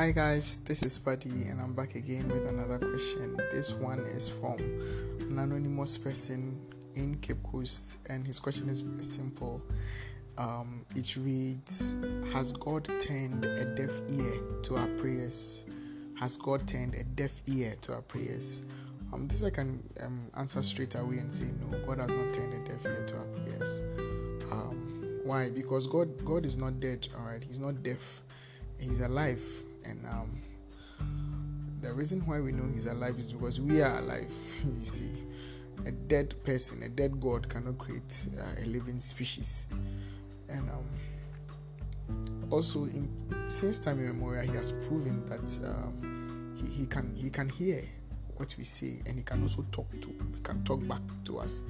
Hi guys, this is Buddy and I'm back again with another question. This one is from an anonymous person in Cape Coast and his question is very simple. Um, it reads Has God turned a deaf ear to our prayers? Has God turned a deaf ear to our prayers? Um, this I can um, answer straight away and say no, God has not turned a deaf ear to our prayers. Um, why? Because God God is not dead, alright, He's not deaf, He's alive and um, the reason why we know he's alive is because we are alive. you see, a dead person, a dead God cannot create uh, a living species. And um, also, in since time immemorial, he has proven that um, he, he can he can hear what we say, and he can also talk to he can talk back to us.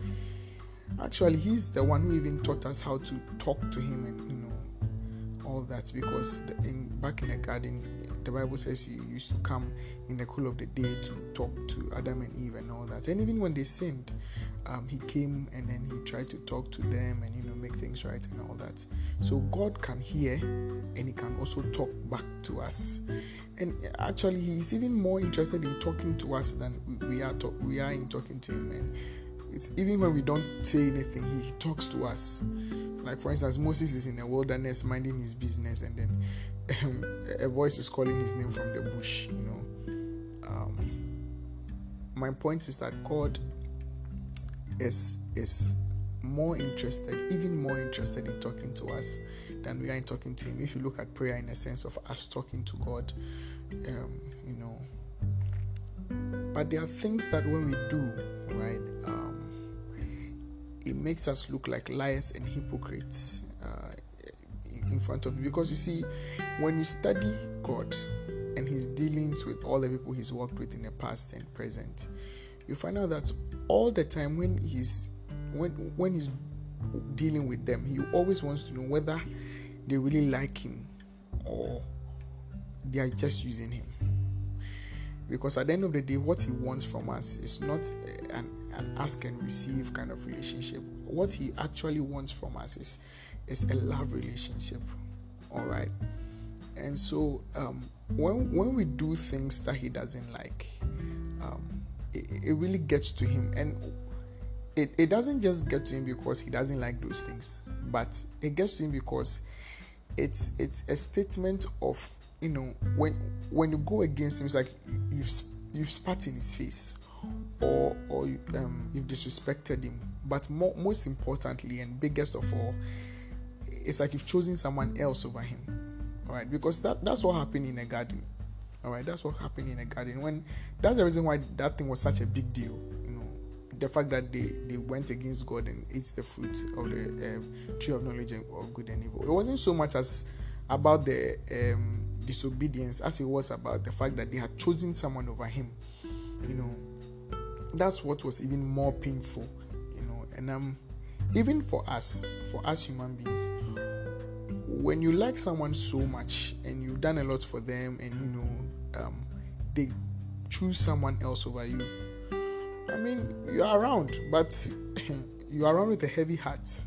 Actually, he's the one who even taught us how to talk to him, and you know all that because the, in back in the garden the Bible says he used to come in the cool of the day to talk to Adam and Eve and all that. And even when they sinned, um, he came and then he tried to talk to them and you know make things right and all that. So God can hear and he can also talk back to us. And actually, he's even more interested in talking to us than we are. We are in talking to him. And it's even when we don't say anything, he talks to us. Like for instance, Moses is in the wilderness minding his business, and then um, a voice is calling his name from the bush. You know, um, my point is that God is is more interested, even more interested in talking to us than we are in talking to Him. If you look at prayer in a sense of us talking to God, um, you know. But there are things that when we do, right, it makes us look like liars and hypocrites. Uh, in front of you. Because you see, when you study God and his dealings with all the people he's worked with in the past and present, you find out that all the time when he's when when he's dealing with them, he always wants to know whether they really like him or they are just using him. Because at the end of the day, what he wants from us is not an, an ask and receive kind of relationship. What he actually wants from us is is a love relationship. All right. And so um, when when we do things that he doesn't like, um, it, it, really gets to him, and it, it doesn't just get to him because he doesn't like those things, but it gets to him because it's it's a statement of you know when when you go against him, it's like you've you've spat in his face, or or um, you've disrespected him. But more, most importantly and biggest of all, it's like you've chosen someone else over him. All right, because that, that's what happened in a garden. All right, that's what happened in a garden. When that's the reason why that thing was such a big deal. You know, the fact that they they went against God and ate the fruit of the uh, tree of knowledge of good and evil. It wasn't so much as about the um, disobedience as it was about the fact that they had chosen someone over him. You know, that's what was even more painful. You know, and um even for us, for us human beings, when you like someone so much and you've done a lot for them, and you know um, they choose someone else over you, I mean you are around, but you are around with a heavy heart.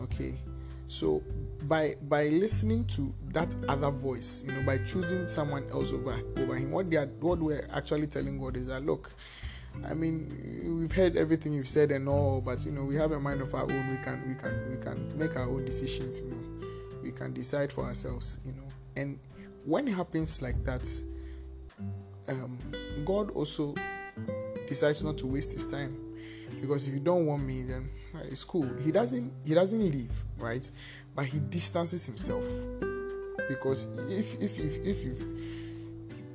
Okay, so by by listening to that other voice, you know, by choosing someone else over over him, what they are what we're actually telling God is that look I mean, we've heard everything you've said and all, but you know, we have a mind of our own. We can, we can, we can make our own decisions. You know, we can decide for ourselves. You know, and when it happens like that, um, God also decides not to waste His time, because if you don't want me, then it's cool. He doesn't, he doesn't leave, right? But he distances himself, because if if if, if you've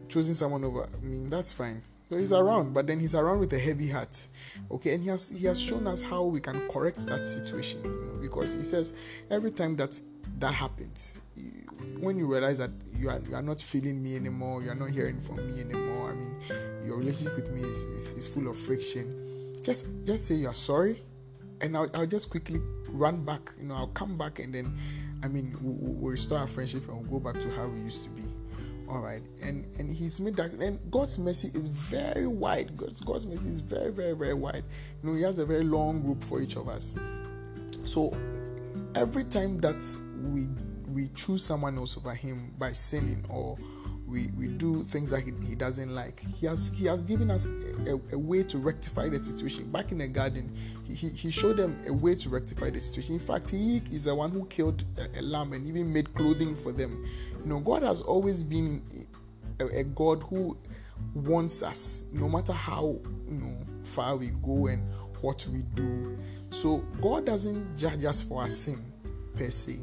chosen someone over, I mean, that's fine so he's mm. around, but then he's around with a heavy heart. Okay, and he has he has shown us how we can correct that situation. You know, because he says every time that that happens, you, when you realize that you are you are not feeling me anymore, you are not hearing from me anymore. I mean, your relationship with me is, is, is full of friction. Just just say you are sorry, and I'll, I'll just quickly run back. You know, I'll come back, and then I mean we'll, we'll restore our friendship and we'll go back to how we used to be all right. And and he's made that and god's mercy is very wide. God's, god's mercy is very very very wide. You know he has a very long group for each of us. So every time that we we choose someone else over him by sinning or we, we do things that he, he doesn't like. He has he has given us a, a, a way to rectify the situation. Back in the garden, he, he, showed them a way to rectify the situation. In fact, he is the one who killed a, a lamb and even made clothing for them. You know, God has always been a, a God who wants us, no matter how you know far we go and what we do. So God doesn't judge us for our sin per se,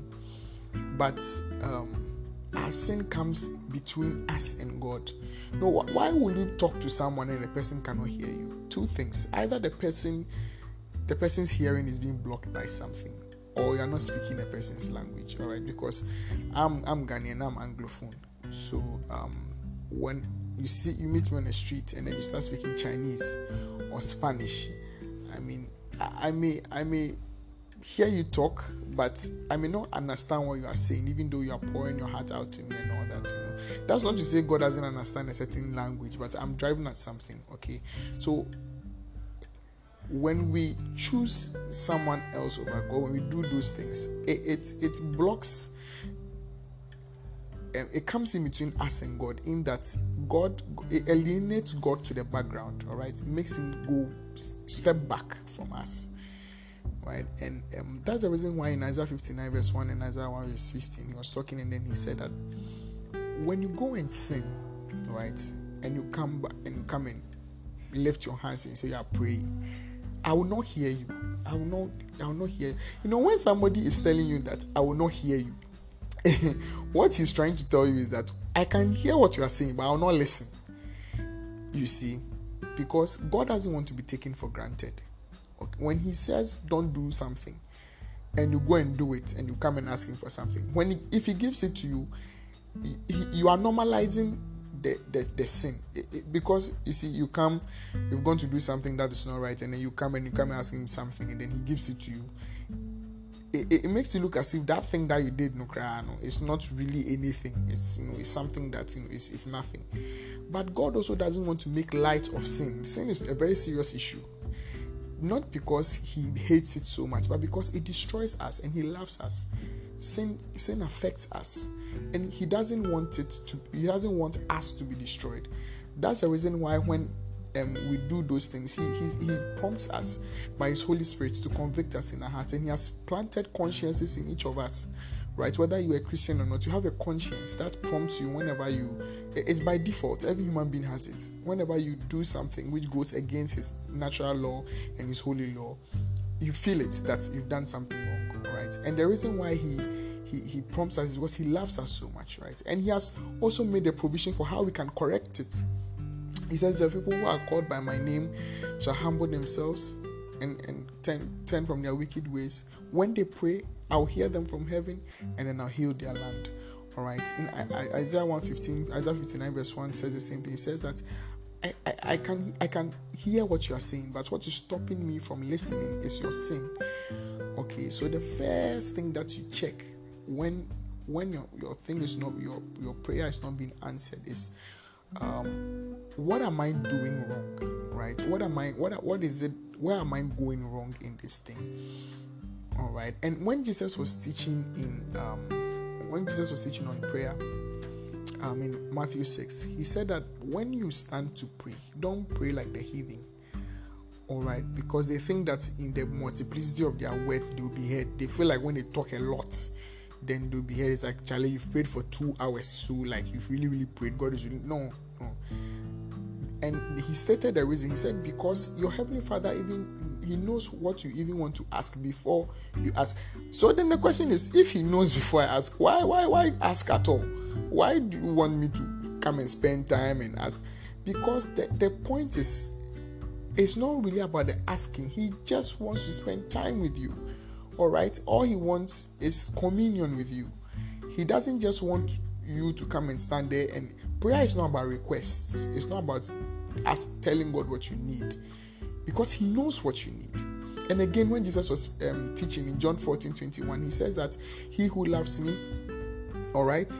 but um, our sin comes between us and God. No, why would you talk to someone and the person cannot hear you? Two things: either the person, the person's hearing is being blocked by something, or you're not speaking a person's language. All right, because I'm I'm Ghanaian, I'm Anglophone. So um, when you see you meet me on the street and then you start speaking Chinese or Spanish, I mean, I, I may I may hear you talk, but I may not understand what you are saying, even though you are pouring your heart out to me and all that's not to say God doesn't understand a certain language, but I'm driving at something. Okay, so when we choose someone else over God, when we do those things, it it, it blocks. Um, it comes in between us and God in that God alienates God to the background. All right, it makes him go step back from us right? And um, that's the reason why in Isaiah 59 verse 1 and Isaiah 1 verse 15 he was talking and then he said that when you go and sin, right, and you come back and you come and lift your hands and say, "I pray," I will not hear you. I will not. I will not hear. You. you know when somebody is telling you that I will not hear you, what he's trying to tell you is that I can hear what you are saying, but I will not listen. You see, because God doesn't want to be taken for granted. When he says don't do something, and you go and do it, and you come and ask him for something, when he, if he gives it to you, you are normalizing the, the, the sin. Because you see you come you've gone to do something that is not right and then you come and you come and ask him something and then he gives it to you. It, it, makes you look as if that thing that you did no no it's not really anything. It's you know it's something that you know it's, it's nothing. But god also doesn't want to make light of sin. Sin is a very serious issue. Not because he hates it so much, but because it destroys us and he loves us. Sin, sin affects us, and he doesn't want it to. He doesn't want us to be destroyed. That's the reason why when um, we do those things, he he prompts us by his Holy Spirit to convict us in our hearts, and he has planted consciences in each of us right? Whether you're a Christian or not, you have a conscience that prompts you whenever you, it's by default, every human being has it. Whenever you do something which goes against his natural law and his holy law, you feel it that you've done something wrong, right? And the reason why he he, he prompts us is because he loves us so much, right? And he has also made a provision for how we can correct it. He says, The people who are called by my name shall humble themselves and, and turn, turn from their wicked ways. When they pray, I'll hear them from heaven and then I'll heal their land. All right. In Isaiah 115, Isaiah 59, verse 1 says the same thing. It says that I, I, I, can I can hear what you are saying, but what is stopping me from listening is your sin. Okay, so the first thing that you check when when your, your thing is not your your prayer is not being answered is um what am I doing wrong? Right? What am I what what is it where am I going wrong in this thing? All right. And when Jesus was teaching in um, when Jesus was teaching on prayer, um, in Matthew 6, he said that when you stand to pray, don't pray like the heathen. All right, because they think that in the multiplicity of their words they will be heard. They feel like when they talk a lot, then they'll be heard. It's like, Charlie, you've prayed for two hours, so like you've really, really prayed. God is really no, no. And he stated the reason. He said, Because your heavenly father even he knows what you even want to ask before you ask. So then the question is, if he knows before I ask, why why why ask at all? Why do you want me to come and spend time and ask? Because the, the point is it's not really about the asking. He just wants to spend time with you. All right? All he wants is communion with you. He doesn't just want you to come and stand there and prayer is not about requests. It's not about us telling God what you need because he knows what you need. And again, when Jesus was um, teaching in John 14 21, he says that he who loves me, all right,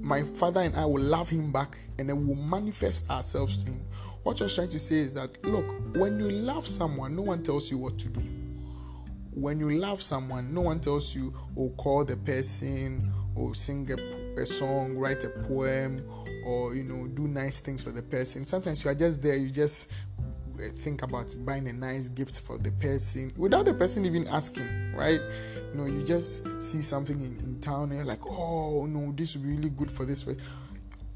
my father and I will love him back and then we'll manifest ourselves to him. What you're trying to say is that look, when you love someone, no one tells you what to do. When you love someone, no one tells you, or oh, call the person, or sing a, a song, write a poem, or you know do nice things for the person. Sometimes you are just there you just uh, think about buying a nice gift for the person without the person even asking right? You know you just see something in, in town and you're like oh no this would be really good for this person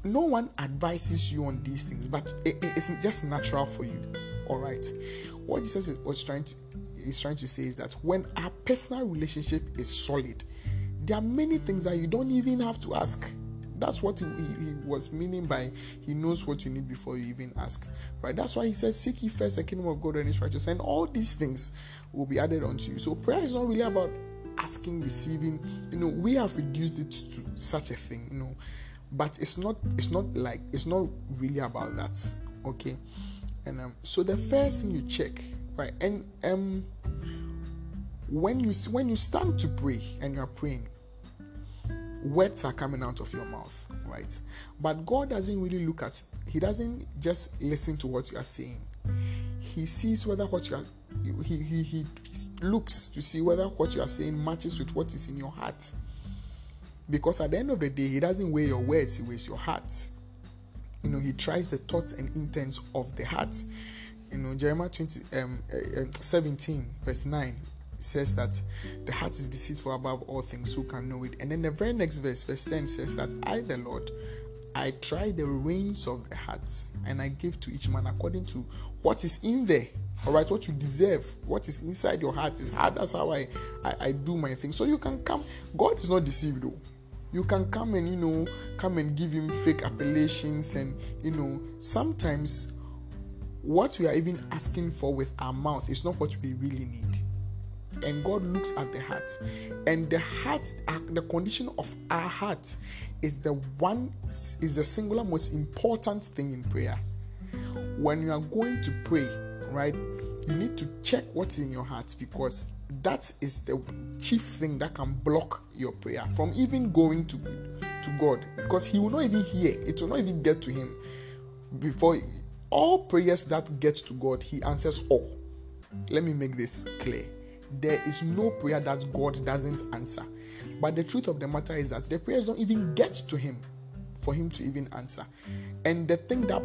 no one advises you on these things but it, it's just natural for you. All right. What jesus was trying to is trying to say is that when our personal relationship is solid there are many things that you don't even have to ask. That's what he, he, was meaning by he knows what you need before you even ask right? That's why he says seek ye first the kingdom of god and his righteousness and all these things will be added unto you. So prayer is not really about asking receiving. You know we have reduced it to such a thing you know but it's not it's not like it's not really about that okay? And um so the first thing you check right and um when you when you stand to pray and you are praying words are coming out of your mouth right? But god doesn't really look at he doesn't just listen to what you are saying. He sees whether what you are he, he, he looks to see whether what you are saying matches with what is in your heart because at the end of the day, he doesn't weigh your words, he weighs your heart. You know, he tries the thoughts and intents of the heart. You know, Jeremiah 20, um, uh, 17, verse 9 says that the heart is deceitful above all things, who can know it? And then the very next verse, verse 10 says that I, the Lord, I try the reins of the heart and I give to each man according to what is in there. All right, what you deserve, what is inside your heart is hard. That's how I, I, I do my thing. So you can come. God is not deceived though you can come and you know come and give him fake appellations and you know sometimes what we are even asking for with our mouth is not what we really need. And god looks at the heart. And the heart uh, the condition of our heart is the one is the singular most important thing in prayer. When you are going to pray right you need to check what's in your heart because that is the chief thing that can block your prayer from even going to to God because he will not even hear. It will not even get to him. Before all prayers that get to God he answers all. Let me make this clear. There is no prayer that God doesn't answer. But the truth of the matter is that the prayers don't even get to him for him to even answer. And the thing that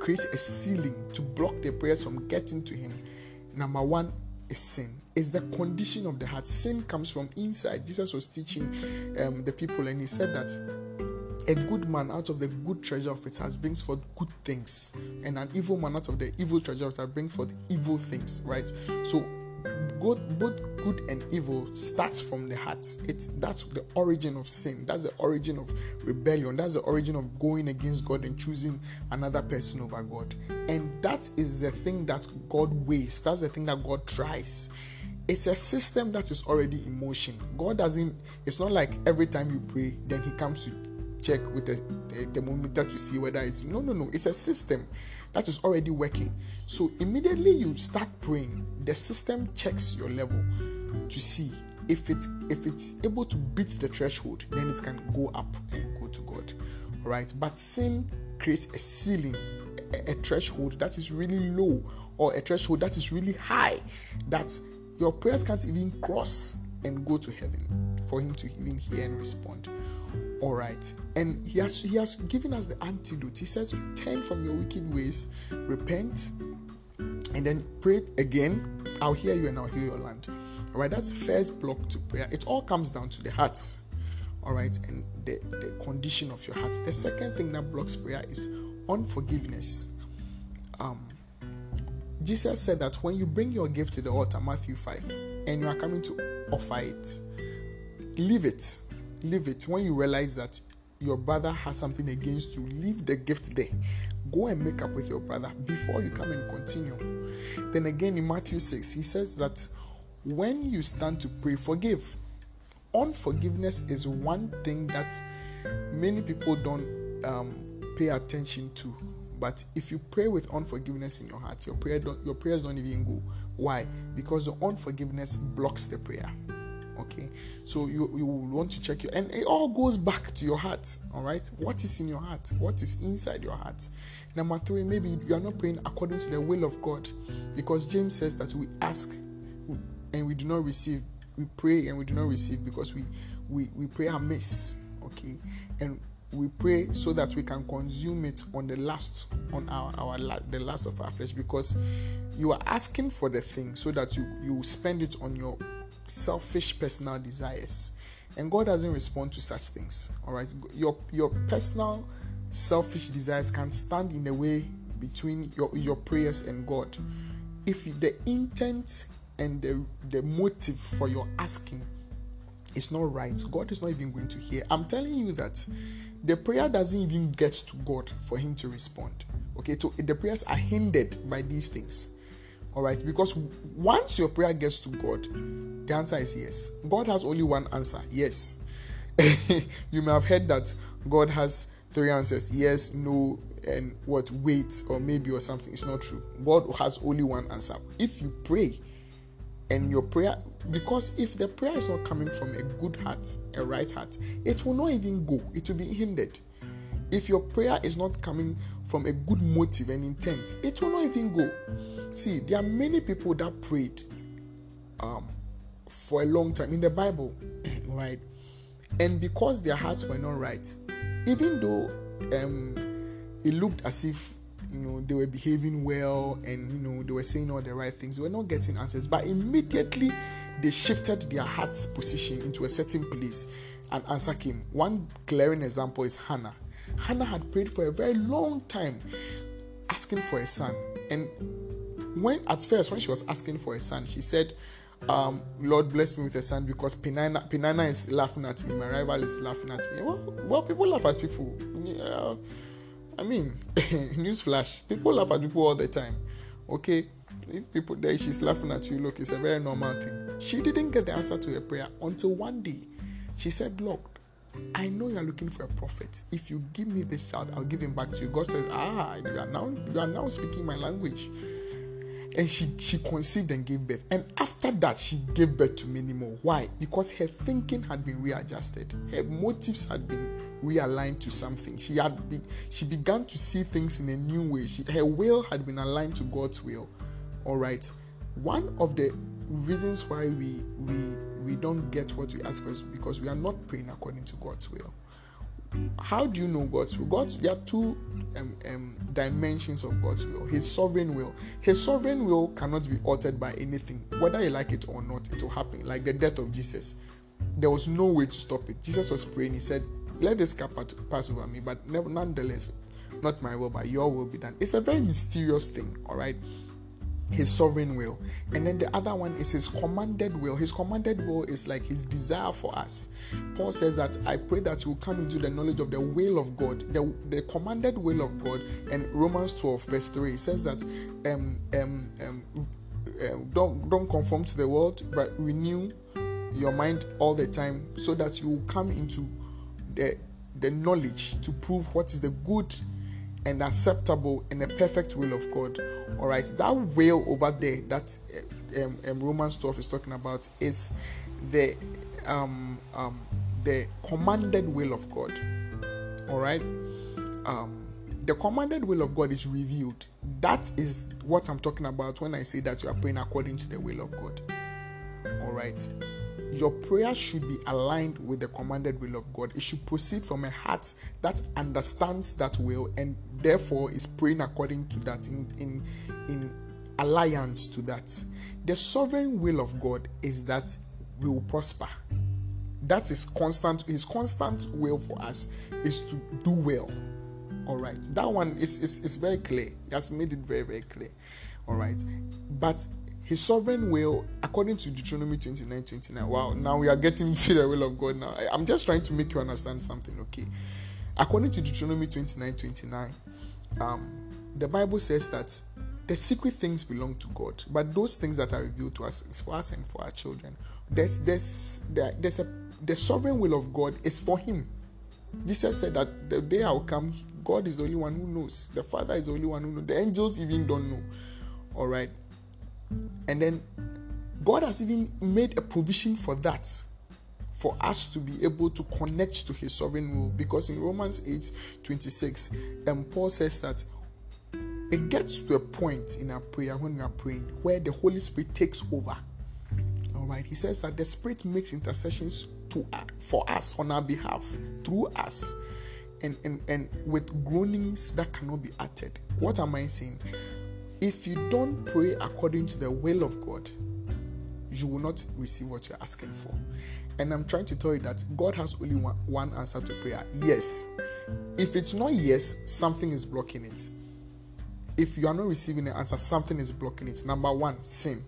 creates a ceiling to block the prayers from getting to him number one is sin is the condition of the heart. Sin comes from inside. Jesus was teaching um, the people, and he said that a good man out of the good treasure of his heart brings forth good things, and an evil man out of the evil treasure of his heart brings forth evil things. Right? So, both good and evil starts from the heart. It's that's the origin of sin. That's the origin of rebellion. That's the origin of going against God and choosing another person over God. And that is the thing that God weighs. That's the thing that God tries it's a system that is already in motion. God doesn't, it's not like every time you pray, then He comes to check with the, the thermometer to see whether it's no, no, no. It's a system that is already working. So immediately you start praying, the system checks your level to see if it's if it's able to beat the threshold, then it can go up and go to God. All right, but sin creates a ceiling, a, a threshold that is really low, or a threshold that is really high. that your prayers can't even cross and go to heaven for him to even hear and respond. All right. And he has he has given us the antidote. He says, turn from your wicked ways, repent, and then pray again. I'll hear you and I'll hear your land. All right, that's the first block to prayer. It all comes down to the heart. All right, and the, the condition of your heart. The second thing that blocks prayer is unforgiveness. Um, Jesus said that when you bring your gift to the altar, Matthew 5, and you are coming to offer it, leave it. Leave it. When you realize that your brother has something against you, leave the gift there. Go and make up with your brother before you come and continue. Then again in Matthew 6, he says that when you stand to pray, forgive. Unforgiveness is one thing that many people don't um, pay attention to but if you pray with unforgiveness in your heart, your prayer your prayers don't even go. Why? Because the unforgiveness blocks the prayer. Okay, so you you want to check your and it all goes back to your heart. All right, what is in your heart? What is inside your heart? Number three, maybe you are not praying according to the will of God, because James says that we ask and we do not receive. We pray and we do not receive because we we, we pray amiss. Okay, and we pray so that we can consume it on the last on our our the last of our flesh because you are asking for the thing so that you you spend it on your selfish personal desires. And god doesn't respond to such things. All right? Your your personal selfish desires can stand in the way between your your prayers and god. If the intent and the the motive for your asking is not right god is not even going to hear. I'm telling you that the prayer doesn't even get to god for him to respond. Okay? So the prayers are hindered by these things all right? Because once your prayer gets to god the answer is yes. God has only one answer yes. You may have heard that god has three answers yes no and what wait or maybe or something. It's not true. God has only one answer. If you pray and your prayer because if the prayer is not coming from a good heart a right heart it will not even go. It will be hindered. If your prayer is not coming from a good motive and intent it will not even go. See there are many people that prayed um, for a long time in the bible right? And because their hearts were not right even though um, it looked as if you know they were behaving well and you know they were saying all the right things they were not getting answers. But immediately they shifted their heart's position into a certain place. And answer came one glaring example is hannah hannah had prayed for a very long time asking for a son and when at first when she was asking for a son she said um, Lord bless me with a son because Penina, Penina is laughing at me. My rival is laughing at me. Well, well people laugh at people. Yeah, I mean, newsflash, people laugh at people all the time. Okay, if people there, she's laughing at you. Look, it's a very normal thing. She didn't get the answer to her prayer until one day she said, Lord, I know you are looking for a prophet. If you give me this child, I'll give him back to you. God says, Ah, you are now you are now speaking my language. And she she conceived and gave birth. And after that, she gave birth to many more. Why? Because her thinking had been readjusted. Her motives had been realigned to something. She had be, she began to see things in a new way. She, her will had been aligned to God's will. All right. One of the reasons why we we we don't get what we ask for because we are not praying according to God's will. How do you know God's will? God's there are two um, um, dimensions of God's will. His sovereign will. His sovereign will cannot be altered by anything, whether you like it or not. It will happen. Like the death of Jesus, there was no way to stop it. Jesus was praying. He said, let this cup pass over me, but nonetheless, not my will, but your will be done. It's a very mysterious thing, all right? His sovereign will. And then the other one is his commanded will. His commanded will is like his desire for us. Paul says that I pray that you will come into the knowledge of the will of God, the, the commanded will of God. And Romans 12, verse 3 says that um, um, um, um, don't, don't conform to the world, but renew your mind all the time so that you will come into the, the knowledge to prove what is the good and acceptable and the perfect will of God. All right, that will over there that um, um, Romans 12 is talking about is the um, um, the commanded will of God. All right, um, the commanded will of God is revealed. That is what I'm talking about when I say that you are praying according to the will of God. All right your prayer should be aligned with the commanded will of God. It should proceed from a heart that understands that will and therefore is praying according to that in in, in alliance to that. The sovereign will of God is that we will prosper. That is constant. His constant will for us is to do well. All right. That one is, is, is very clear. He has made it very, very clear. All right. But his sovereign will, according to Deuteronomy 29 29. Wow, now we are getting to the will of God now. I, am just trying to make you understand something, okay? According to Deuteronomy 29 29, um, the Bible says that the secret things belong to God, but those things that are revealed to us is for us and for our children. There's there's there, there's a the sovereign will of God is for him. Jesus said that the day I'll come, God is the only one who knows. The Father is the only one who knows. The angels even don't know. All right. And then God has even made a provision for that for us to be able to connect to his sovereign will because in Romans 8 26 um, Paul says that it gets to a point in our prayer when we are praying where the Holy Spirit takes over. All right, he says that the Spirit makes intercessions to uh, for us on our behalf through us and, and, and with groanings that cannot be uttered. What am I saying? If you don't pray according to the will of God, you will not receive what you're asking for. And I'm trying to tell you that God has only one, one answer to prayer yes. If it's not yes, something is blocking it. If you are not receiving the answer, something is blocking it. Number one, sin.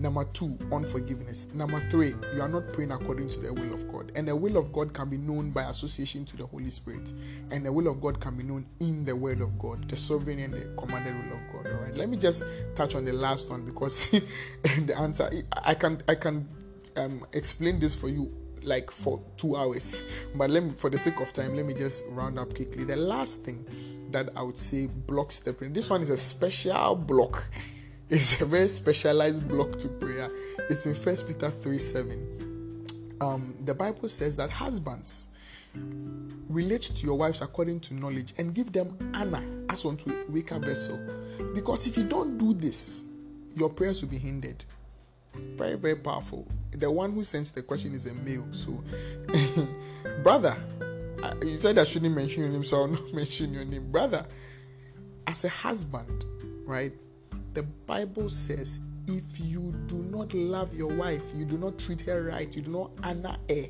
Number two, unforgiveness. Number three, you are not praying according to the will of God. And the will of God can be known by association to the Holy Spirit. And the will of God can be known in the word of God, the sovereign and the commanded will of God. All right. Let me just touch on the last one because the answer I can I can um, explain this for you like for two hours. But let me for the sake of time, let me just round up quickly. The last thing that I would say blocks the prayer. This one is a special block it's a very specialized block to prayer. It's in First Peter 3 7. Um, the Bible says that husbands relate to your wives according to knowledge and give them honor as unto a weaker vessel. Because if you don't do this, your prayers will be hindered. Very, very powerful. The one who sends the question is a male. So, brother, you said I shouldn't mention your name, so I'll not mention your name. Brother, as a husband, right? The Bible says, if you do not love your wife, you do not treat her right, you do not honor her,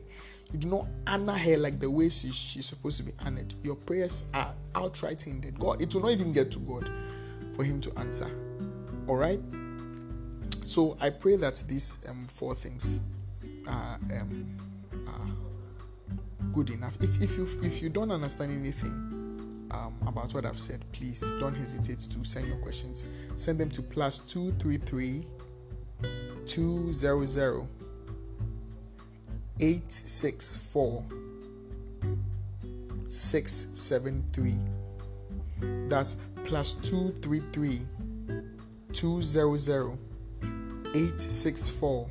you do not honor her like the way she, she's supposed to be honored, your prayers are outright hindered. God, it will not even get to God for Him to answer. All right. So I pray that these um, four things are, um, are good enough. If if you if you don't understand anything, um, about what I've said, please don't hesitate to send your questions. Send them to plus 233 200 864 673. That's plus 233 200 864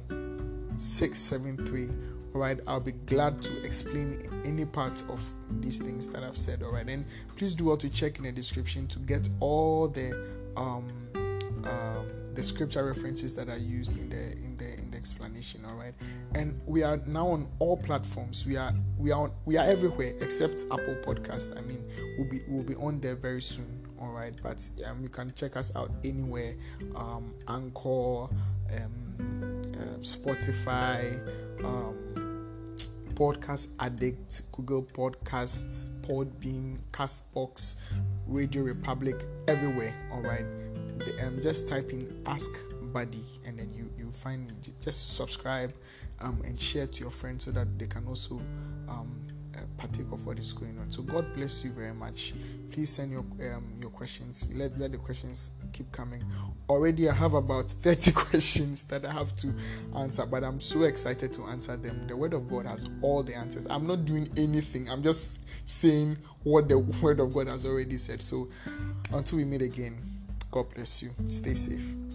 673 all right i'll be glad to explain any part of these things that i've said all right and please do to check in the description to get all the um, um the scripture references that are used in the in the in the explanation all right and we are now on all platforms. We are we are on, we are everywhere except apple podcast. I mean we'll be we'll be on there very soon all right but um, you can check us out anywhere um anchor um, uh, spotify um, Podcast Addict, Google Podcasts, Podbean, Castbox, Radio Republic, everywhere. All right, um, just type in Ask Buddy, and then you you find me. Just subscribe um, and share to your friends so that they can also um, partake of what is going on. So God bless you very much. Please send your um, your questions. Let let the questions keep coming. Already, I have about 30 questions that I have to answer, but I'm so excited to answer them. The Word of God has all the answers. I'm not doing anything, I'm just saying what the Word of God has already said. So, until we meet again, God bless you. Stay safe.